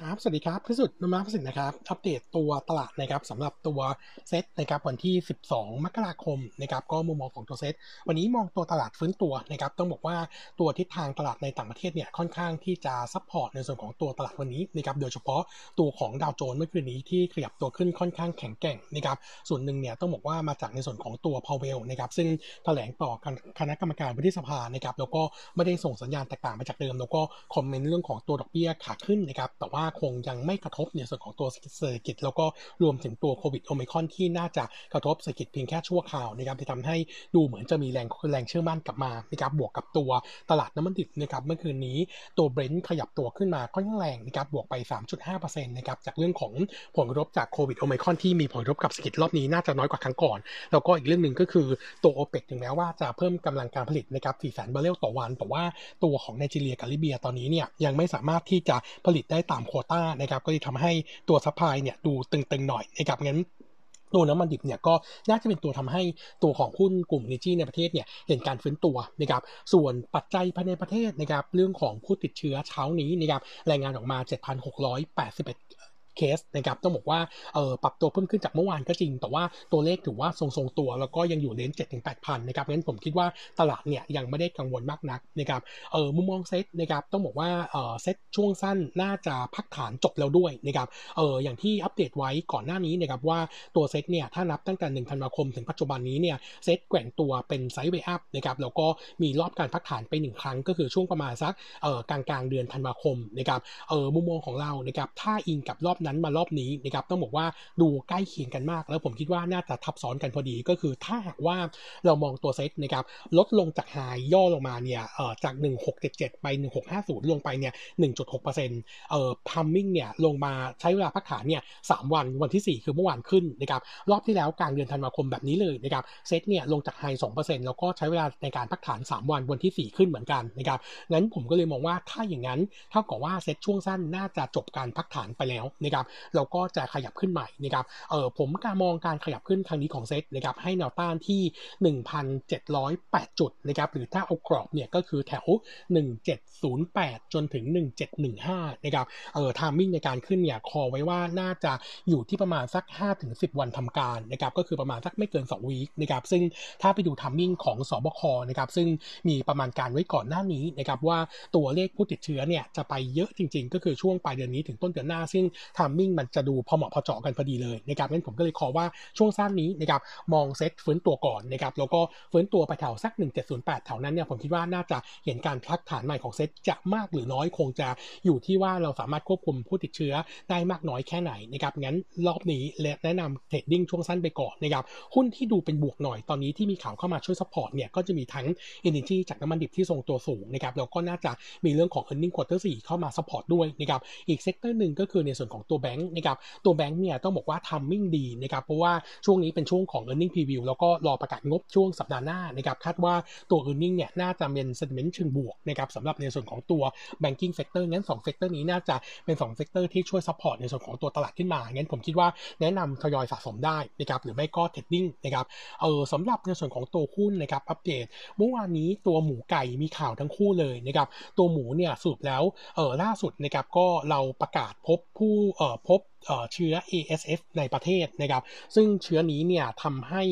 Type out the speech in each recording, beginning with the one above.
ครับ สวัสดีครับพิสุทธิ์นมาพิสิทธิ์นะครับ อัปเดตตัวตลาดนะครับสำหรับตัวเซตนะครับวันที่ 12 มกราคมนะครับก็มุมมองของตัวเซตวันนี้มองตัวตลาดฟื้นตัวนะครับต้องบอกว่าตัวทิศทางตลาดในต่างประเทศเนี่ยค่อนข้างที่จะ support ในส่วนของตัวตลาดวันนี้นะครับโดยเฉพาะตัวของดาวโจนส์เมื่อคืนนี้ที่ขยับตัวขึ้นค่อนข้างแข็งแกร่งนะครับส่วนหนึ่งเนี่ยต้องบอกว่ามาจากในส่วนของตัวพาวเวลนะครับซึ่งแถลงต่อคณะกรรมการวุฒิสภานะครับแล้วก็ไม่ได้ส่งสัญญาณแตกต่างไปจากเดิม แล้วก็คอมเมนต์เรื่องของตัวดอกเบี้ยขาขึ้นนะครับแต่ว่าคงยังไม่กระทบในส่วนของตัวเศรษฐกิจ แล้วก็รวมถึงตัวโควิดโอมิคอนที่น่าจะกระทบเศรษฐกิจเพียงแค่ชั่วคราวนะครับที่ทำให้ดูเหมือนจะมีแรงแรงเชื่อมั่นกลับมานะครับบวกกับตัวตลาดน้ำมันดิบนะครับเมื่อคืนนี้ตัวเบรนท์ขยับตัวขึ้นมาค่อนข้างแรงนะครับบวกไป 3.5%นะครับจากเรื่องของผลกระทบจากโควิดโอมิคอนที่มีผลกระทบกับเศรษฐกิจรอบนี้น่าจะน้อยกว่าครั้งก่อน แล้วก็อีกเรื่องหนึ่งก็คือตัวโอเปกถึงแม้ว่าจะเพิ่มกำลังการผลิตนะครับ4แสนบาร์เรลต่อวันแต่ว่าตัวของไนจีเรียกับลิเบียตอนนี้เนี่ยยังไม่สามารถที่จะผลิตได้ตามโควต้านะครับก็จะทำให้ตัว supply เนี่ยดูตึงๆหน่อยนะครับงั้นตัวน้ำมันดิบเนี่ยก็น่าจะเป็นตัวทำให้ตัวของหุ้นกลุ่มนิจี้ในประเทศเนี่ยเห็นการฟื้นตัวนะครับส่วนปัจจัยภายในประเทศนะครับเรื่องของผู้ติดเชื้อเช้านี้นะครับรายงานออกมา 7,681 เคสนะครับต้องบอกว่าเออปรับตัวเพิ่มขึ้นจากเมื่อวานก็จริง แต่ว่าตัวเลขถือว่าทรงๆตัว แล้วก็ยังอยู่ range เจ็ดถึงแปดพันนะครับงั้นผมคิดว่าตลาดเนี่ยยังไม่ได้กังวลมากนักนะครับเออมุมมองเซตนะครับต้องบอกว่าเออเซตช่วงสั้นน่าจะพักฐานจบแล้วด้วยนะครับเอออย่างที่อัปเดตไว้ก่อนหน้านี้นะครับว่าตัวเซตเนี่ยถ้านับตั้งแต่หนึ่งธันวาคมถึงปัจจุบันนี้เนี่ยเซตแกว่งตัวเป็น sideway up นะครับแล้วก็มีรอบการพักฐานไปหนึ่งครั้ง ก็คือช่วงประมาณสักเออกลางกลางเดือนธันวาคมนะครับเออมุมมองของเรานะครับถ้าอิงกับรอบนั้นมารอบนี้นะครับต้องบอกว่าดูใกล้เคียงกันมาก แล้วผมคิดว่าน่าจะทับซ้อนกันพอดีก็คือถ้าหากว่าเรามองตัวเซตนะครับลดลงจากไฮย่อลงมาเนี่ยเอ่อจาก 1677 ไป 1650 ลงไปเนี่ย 1.6%เอ่อพัมมิ่งเนี่ยลงมาใช้เวลาพักฐานเนี่ย3วันวันที่ 4 คือเมื่อวานขึ้นนะครับรอบที่แล้วกลางเดือนธันวาคมแบบนี้เลยนะครับเซตเนี่ยลงจากไฮ2%แล้วก็ใช้เวลาในการพักฐาน 3 วันวันที่ 4 ขึ้นเหมือนกันนะครับงั้นผมก็เลยมองว่าถ้าอย่างนั้นเท่ากับว่าเซตช่วงสั้นน่าจะจบการพักฐานไปแล้วนะครับแล้วก็จะขยับขึ้นใหม่นะครับเออผมการมองการขยับขึ้นครั้งนี้ของเซตนะครับให้แนวต้านที่ 1,708 จุดนะครับหรือถ้าเอากรอบเนี่ยก็คือแถว 1708 จนถึง 1715 นะครับเออทามมิ่งในการขึ้นเนี่ยคอไว้ว่าน่าจะอยู่ที่ประมาณสัก 5-10 วันทำการนะครับก็คือประมาณสักไม่เกิน 2 week นะครับซึ่งถ้าไปดู timing ของศบคนะครับซึ่งมีประมาณการไว้ก่อนหน้านี้นะครับว่าตัวเลขผู้ติดเชื้อเนี่ยจะไปเยอะจริง ๆ ก็คือช่วงปลายเดือนนี้ถึงต้นเดือนหน้า ซึ่ง timing มันจะดูพอเหมาะพอเจาะกันพอดีเลยนะครับงั้นผมก็เลยขอว่าช่วงสั้นนี้นะครับมองเซ็ตฟื้นตัวก่อนนะครับแล้วก็ฟื้นตัวไปแถวสัก 1708 แถวนั้นเนี่ยผมคิดว่าน่าจะเห็นการพักฐานใหม่ของเซ็ตจะมากหรือน้อยคงจะอยู่ที่ว่าเราสามารถควบคุมผู้ติดเชื้อได้มากน้อยแค่ไหนนะครับงั้นรอบนี้แนะนำ trading ช่วงสั้นไปก่อนนะครับหุ้นที่ดูเป็นบวกหน่อยตอนนี้ที่มีข่าวเข้ามาช่วย support เนี่ยก็จะมีทั้ง Energy จากน้ำมันดิบที่ทรงตัวสูงนะครับแล้วก็น่าจะมีเรื่องของ earning quarter 4เข้ามาซัพพอร์ตด้วยนะครับอีก sector หนึ่งก็คือในส่วนของตัวแบงค์นะครับตัวแบงค์เนี่ยต้องบอกว่า timing ดีนะครับเพราะว่าช่วงนี้เป็นช่วงของ e a r n i n g preview แล้วก็รอประกาศงบช่วงสัปดาห์หน้านะครับคาดว่าตัว e a r n i n g เนี่ยน่าจะเป็น sentiment เชิงบวกนะครับสำหรับในส่วนของตัว banking sector งั้น2 sector นี้น่าจะเป็น2 sector ที่ช่วย support ในส่วนของตัวตลาดขึ้นมางั้นผมคิดว่าแนะนำทยอยสะสมได้นะครับหรือไม่ก็ trading นะครับเออสำหรับในส่วนของตัวหุ้นนะครับอัปเดตเมื่อวานนี้ตัวหมูไก่มีข่าวทั้งคู่เลยนะครับตัวหมูเนี่ยสรุปแล้วเออล่าสุดนะครับก็เราประกาศพบผู้เออพบ เชื้อ ASF ในประเทศนะครับ ซึ่งเชื้อนี้เนี่ยทำให้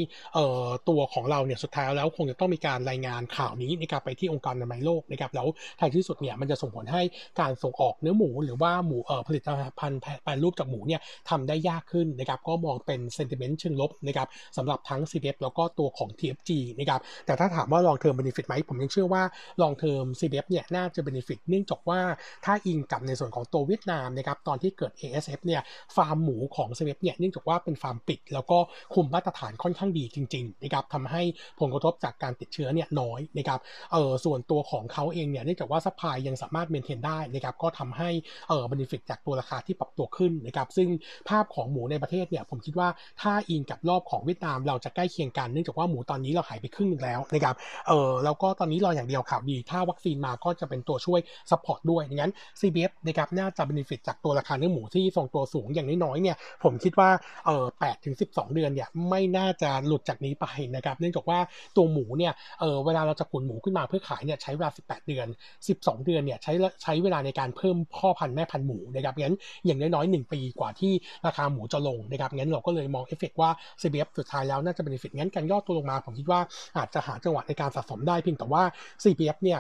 ตัวของเราเนี่ยสุดท้ายแล้วคงจะต้องมีการรายงานข่าวนี้นะครับไปที่องค์การอนามัยโลกนะครับแล้วท้ายที่สุดเนี่ยมันจะส่งผลให้การส่งออกเนื้อหมู หรือว่าหมูผลิตภัณฑ์แปรรูปจากหมูเนี่ยทำได้ยากขึ้นนะครับก็มองเป็น sentiment เชิงลบนะครับสำหรับทั้ง CPF แล้วก็ตัวของ TFG นะครับแต่ถ้าถามว่า long term benefit ไหมผมยังเชื่อว่าลองเทอม CBF เนี่ยน่าจะเบนฟิตเนื่องจากว่าถ้าอิงกับในส่วนของตัวเวียดนามนะครับตอนที่เกิด ASF เนี่ยฟาร์มหมูของ CP เนี่ยเนื่องจากว่าเป็นฟาร์มปิด แล้วก็คุมมาตรฐานค่อนข้างดีจริงๆนะครับทำให้ผลกระทบจากการติดเชื้อเนี่ยน้อยนะครับเออส่วนตัวของเขาเองเนี่ยเนื่องจากว่า supply ยังสามารถ maintain ได้นะครับก็ทำให้เออ benefit จากตัวราคาที่ปรับตัวขึ้นนะครับซึ่งภาพของหมูในประเทศเนี่ยผมคิดว่าถ้าอิงกับรอบของเวียดนามเราจะใกล้เคียงกันเนื่องจากว่าหมูตอนนี้เราหายไปครึ่งนึงแล้วนะครับเออแล้วก็ตอนนี้รออย่างเดียวข่าวดี ถ้าวัคซีนมาก็จะเป็นตัวช่วยsupport ด้วยงั้น CPF นะครับน่าจะ benefit จากตัวราคาเนื้อหมูที่ทรงตัวสูงอย่างน้อยๆเนี่ยผมคิดว่าเออแปดถึงสิบสองเดือนเนี่ยไม่น่าจะหลุดจากนี้ไปนะครับเนื่องจากว่าตัวหมูเนี่ยเออเวลาเราจะขุนหมูขึ้นมาเพื่อขายเนี่ยใช้เวลา 18 เดือน 12 เดือนเนี่ยใช้ใช้เวลาในการเพิ่มพ่อพันธุ์แม่พันธุ์หมูนะครับงั้นอย่างน้อยๆ1ปีกว่าที่ราคาหมูจะลงนะครับงั้นเราก็เลยมองเอฟเฟกว่า CBF สุดท้ายแล้วน่าจะเป็นเอฟเฟกงั้นการย่อตัวลงมา ผมคิดว่าอาจจะหาจังหวะในการสะสมได้เพียงแต่ว่า CPF เนี่ย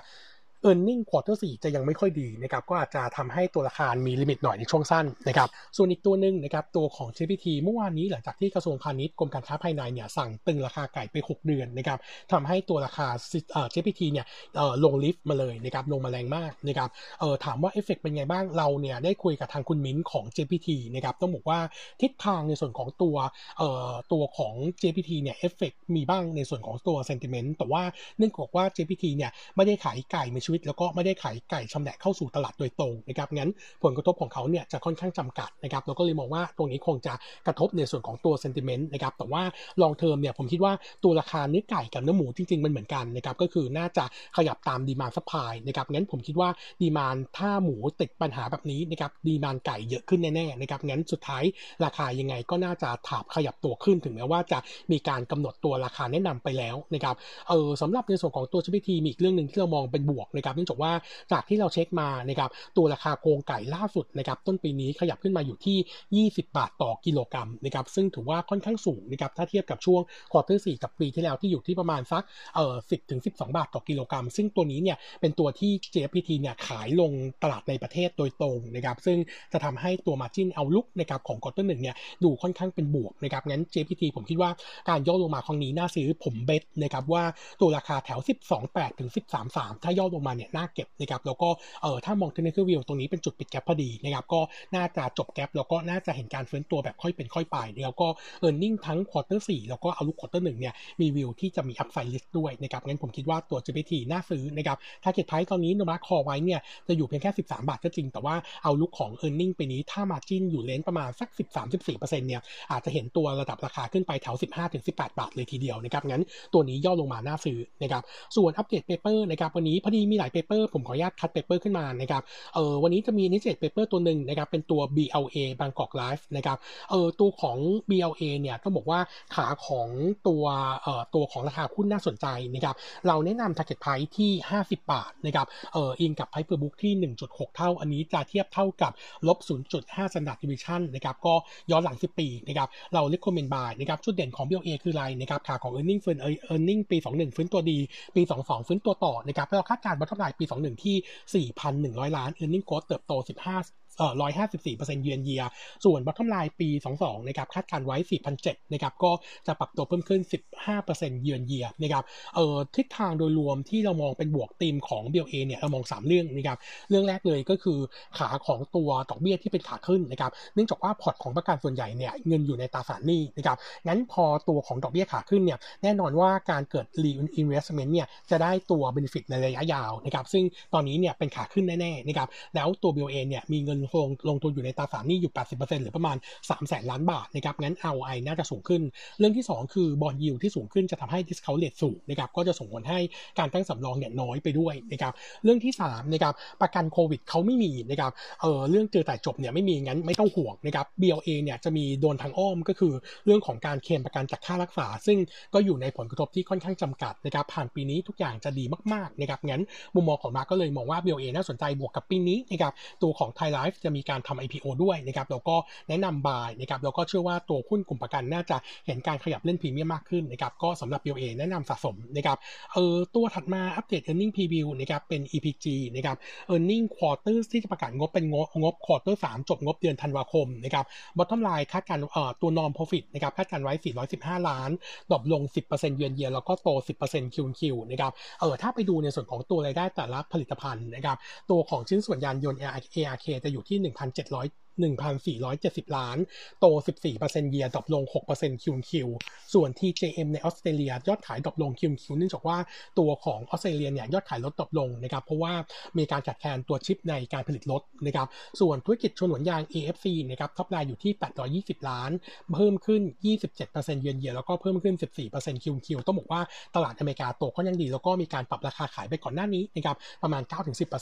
e a r n i n g quarter 4จะยังไม่ค่อยดีนะครับก็อาจจะทำให้ตัวราคามี limit หน่อยในช่วงสั้นนะครับส่วนอีกตัวหนึ่งนะครับตัวของ GFPT เมื่อวานนี้หลังจากที่กระทรวงพาณิชย์กรมการค้าภายในเนี่ยสั่งตรึงราคาไก่ไป 6 เดือนนะครับทำให้ตัวราคา GFPT เนี่ยลงลิฟต์มาเลยนะครับลงมาแรงมากนะครับถามว่าเอฟเฟกเป็นไงบ้างเราเนี่ยได้คุยกับทางคุณมิ้นของ GFPT นะครับต้องบอกว่าทิศทางในส่วนของตัวตัวของ GFPT เนี่ยเอฟเฟกมีบ้างในส่วนของตัว sentiment แต่ว่าเนื่องจากว่า GPT เนี่ยไม่ได้ขายไก่มีชีวิต แล้วก็ไม่ได้ขายไก่ชำแหละเข้าสู่ตลาดโดยตรงนะครับงั้นผลกระทบของเขาเนี่ยจะค่อนข้างจำกัดนะครับเราก็เลยมองว่าตรงนี้คงจะกระทบในส่วนของตัว sentiment นะครับแต่ว่า long term เนี่ยผมคิดว่าตัวราคาเนื้อไก่กับเนื้อหมูจริงๆมันเหมือนกันนะครับก็คือน่าจะขยับตาม demand supply นะครับงั้นผมคิดว่า demand ถ้าหมูติดปัญหาแบบนี้นะครับ demand ไก่เยอะขึ้นแน่ๆนะครับงั้นสุดท้ายราคายังไงก็น่าจะถาบขยับตัวขึ้นถึงแม้ว่าจะมีการกำหนดตัวราคาแนะนำไปแล้วนะครับเออสำหรับในส่วนของตัว GFPT มีอีกเรื่องหนึ่งที่เรามองเป็นบวกนะครับเนื่องจากว่าจากที่เราเช็คมานะครับตัวราคาโครงไก่ล่าสุดนะครับต้นปีนี้ขยับขึ้นมาอยู่ที่ 20 บาทต่อกิโลกรัมนะครับซึ่งถือว่าค่อนข้างสูงนะครับถ้าเทียบกับช่วง quarter สี่กับปีที่แล้วที่อยู่ที่ประมาณสักเอ่อ10ถึง12บาทต่อกิโลกรัม ซึ่งตัวนี้เนี่ยเป็นตัวที่ GFPT เนี่ยขายลงตลาดในประเทศโดยตรงนะครับซึ่งจะทำให้ตัว Margin outlook นะครับของ quarter หนึ่งเนี่ยดูค่อนข้างเป็นบวกนะครับงั้น GFPT ผมคิดว่าการย่อลงมาครั้งนี้น่าซื้อผม base นะครับว่าตัวราคาแถว 12.8ถึง13.3 ถ้าย่อลงมาเนี่ยน่าเก็บนะครับแล้วก็เออถ้ามอง technical view ตรงนี้เป็นจุดปิด gap พอดีนะครับก็น่าจะจบ gap แล้วก็น่าจะเห็นการฟื้นตัวแบบค่อยเป็นค่อยไป แล้วก็ e a r n i n g ทั้งควอเตอร์สี่แล้วก็ outlook quarter หนึ่งเนี่ยมีวิวที่จะมี upside risk ด้วยนะครับงั้นผมคิดว่าตัว GFPT น่าซื้อนะครับ target price ตอนนี้โนมูระ call ไว้เนี่ยจะอยู่เพียงแค่ 13 บาทก็จริง แต่ว่า outlook ของ e a r n i n g ปีนี้ถ้า margin อยู่ range ประมาณสัก 13-14%เนี่ยอาจจะเห็นตัวระดับราคาขึ้นไปแถว 15-18 บาทเลยทีเดียวนะครับงั้นตัวนี้ย่อลงมาน่าซื้อนะครับส่วนอัปเดต paper นะครับวันนี้พอดีมีหลาย paper ผมขออนุญาตคัด paper ขึ้นมานะครับเออวันนี้จะมี initiate paper ตัวหนึ่งนะครับเป็นตัว BLA Bangkok Life นะครับเออตัวของ BLA เนี่ยก็บอกว่าขาของตัวเอ่อตัวของราคาหุ้นน่าสนใจนะครับเราแนะนำ target price ที่ 50 บาทนะครับเอออิงกับ price per book ที่ 1.6 เท่า อันนี้จะเทียบเท่ากับลบ 0.5 standard deviation นะครับก็ย้อนหลัง 10 ปีนะครับเรา recommend buy นะครับจุดเด่นของ BLA คืออะไรนะครับขาของ earning ฟื้น earning ปี 21 ฟื้นตัวดี ปี 22 ฟื้นตัวต่อนะครับเราคาดการณ์บอททอมไลน์ปี 21ที่ 4,100 ล้าน earning growth เติบโต 15 เอ่อ154%เยือนเยียส่วน bottom line ปี22นะครับคาดการไว้4,007นเจ็ดนะครับก็จะปรับตัวเพิ่มขึ้น15%เยือนเยียนะครับเอ่อทิศทางโดยรวมที่เรามองเป็นบวกธีมของ BLA เนี่ยเรามอง3เรื่องนะครับเรื่องแรกเลยก็คือขาของตัวดอกเบี้ยที่เป็นขาขึ้นนะครับเนื่องจากว่าพอร์ตของประกันส่วนใหญ่เนี่ยเงินอยู่ในตราสารหนี้นะครับงั้นพอตัวของดอกเบี้ยขาขึ้นเนี่ยแน่นอนว่าการเกิด reinvestment เนี่ยจะได้ตัว benefit ในระยะยาวนะครับซึ่งตอนนี้เนี่ยเป็นขาขึ้นแน่ๆนะครับแล้วตัว BLA เนี่ยมีเงินลงลงทุนอยู่ในตราสารหนี้อยู่ 80%หรือประมาณ 3 0 0แสนล้านบาทนะครับงั้น ROI น่าจะสูงขึ้น เรื่องที่ 2 คือบอลยิวที่สูงขึ้นจะทำให้ discount rate สูงนะครับก็จะส่งผลให้การตั้งสำรองเนี่ยน้อยไปด้วยนะครับเรื่องที่3นะครับประกันโควิดเขาไม่มีนะครับเออเรื่องเจอแต่จบเนี่ยไม่มีงั้นไม่ต้องห่วงนะครับ BLA เนี่ยจะมีโดนทางอ้อมก็คือเรื่องของการเคลมประกันจากค่ารักษา ซึ่งก็อยู่ในผลกระทบที่ค่อนข้างจำกัดนะครับผ่านปีนี้ทุกอย่างจะดีมากๆนะครับงั้นมุมมองของมาก็เลยมองว่า BLA น่าสนใจบวกกับปีนี้นะครับตัวของ Thai Life จะมีการทำ IPO ด้วยนะครับแล้วก็แนะนำ buy นะครับแล้วก็เชื่อว่าตัวหุ้นกลุ่มประกันน่าจะเห็นการขยับเล่นพรีเมียมมากขึ้นนะครับก็สำหรับ BLA แนะนำสะสมนะครับเออตัวถัดมาอัปเดต earning preview นะครับเป็น EPG นะครับ earning quarter ที่จะประกาศงบเป็นงบงบ quarter 3 จบงบเดือนธันวาคมนะครับ bottom line คาดการเอ่อตัว norm profit นะครับคาดการไว้ 415 ล้าน drop ลง 10%เยือนเยียแล้วก็โต 10% QQ นะครับเออถ้าไปดูในส่วนของตัวรายได้แต่ละผลิตภัณฑ์นะครับตัวของชิ้นส่วนยานยนต์ ARK จะอยู่ที่ 1,700 1,470 ล้าน โต 14% year drop ลง6% QQ ส่วน TJM ในออสเตรเลียยอดขาย drop ลง QQ เนื่องจากว่าตัวของออสเตรเลียเนี่ยยอดขายลด drop ลงนะครับเพราะว่ามีการขาดแคลนตัวชิปในการผลิตรถนะครับส่วนธุรกิจฉนวนยาง AFC นะครับ top line อยู่ที่ 820 ล้าน เพิ่มขึ้น 27%เยือนเยียแล้วก็เพิ่มขึ้น 14% QQ ต้องบอกว่าตลาดอเมริกาโตค่อนข้างดี แล้วก็มีการปรับราคาขายไปก่อนหน้านี้นะครับประมาณ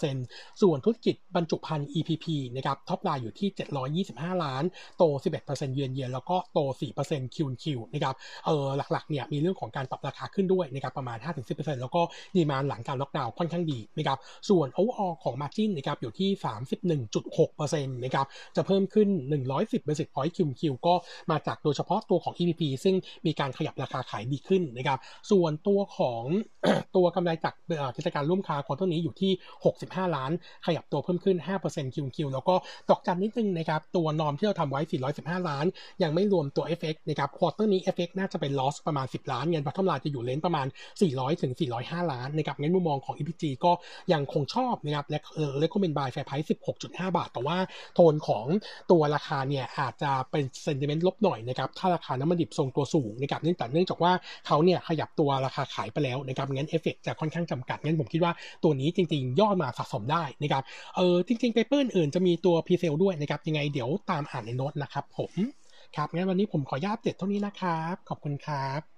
9-10%ส่วนธุรกิจบรรจุภัณฑ์ EPP นะครับ top line อยู่ที่725 ล้าน โต 11%เยือนเยียนแล้วก็โต 4% QQ นะครับเออหลักๆเนี่ยมีเรื่องของการปรับราคาขึ้นด้วยนะครับประมาณ 5-10%แล้วก็ demand หลังการล็อกดาวน์ค่อนข้างดีนะครับส่วน overall ของ margin นะครับอยู่ที่ 31.6%นะครับจะเพิ่มขึ้น 110 basis point QoQ ก็มาจากโดยเฉพาะตัวของ EPP ซึ่งมีการขยับราคาขายดีขึ้นนะครับส่วนตัวของตัวกำไรจากกิจการร่วมค้า quarter นี้อยู่ที่ 65 ล้าน ขยับตัวเพิ่มขึ้น 5% QoQ แล้วก็ดอกจันนิดนึงนะครับตัว norm ที่เราทำไว้ 415 ล้าน ยังไม่รวมตัว FX นะครับ quarter นี้ FX น่าจะเป็น loss ประมาณ 10 ล้านงั้น bottom line จะอยู่ range ประมาณ 400ถึง405 ล้านนะครับงั้นมุมมองของ EPG ก็ยังคงชอบนะครับและเออ recommend buy fair price 16.5 บาท แต่ว่าโทนของตัวราคาเนี่ยอาจจะเป็น sentiment ลบหน่อยนะครับถ้าราคาน้ำมันดิบทรงตัวสูงนะครับเนื่องจากเนื่องจากว่าเขาเนี่ยขยับตัวราคาขายไปแล้วนะครับงั้นเอฟเฟกจะค่อนข้างจำกัดงั้นผมคิดว่าตัวนี้จริงๆ ย่อมาสะสมได้นะครับเออจริงๆ paper อื่นจะมีตัว presale ด้วยนะครับยังไงเดี๋ยวตามอ่านในโน้ตนะครับผม ครับงั้นวันนี้ผมขออนุญาตเด็ดเท่านี้นะครับ ขอบคุณครับ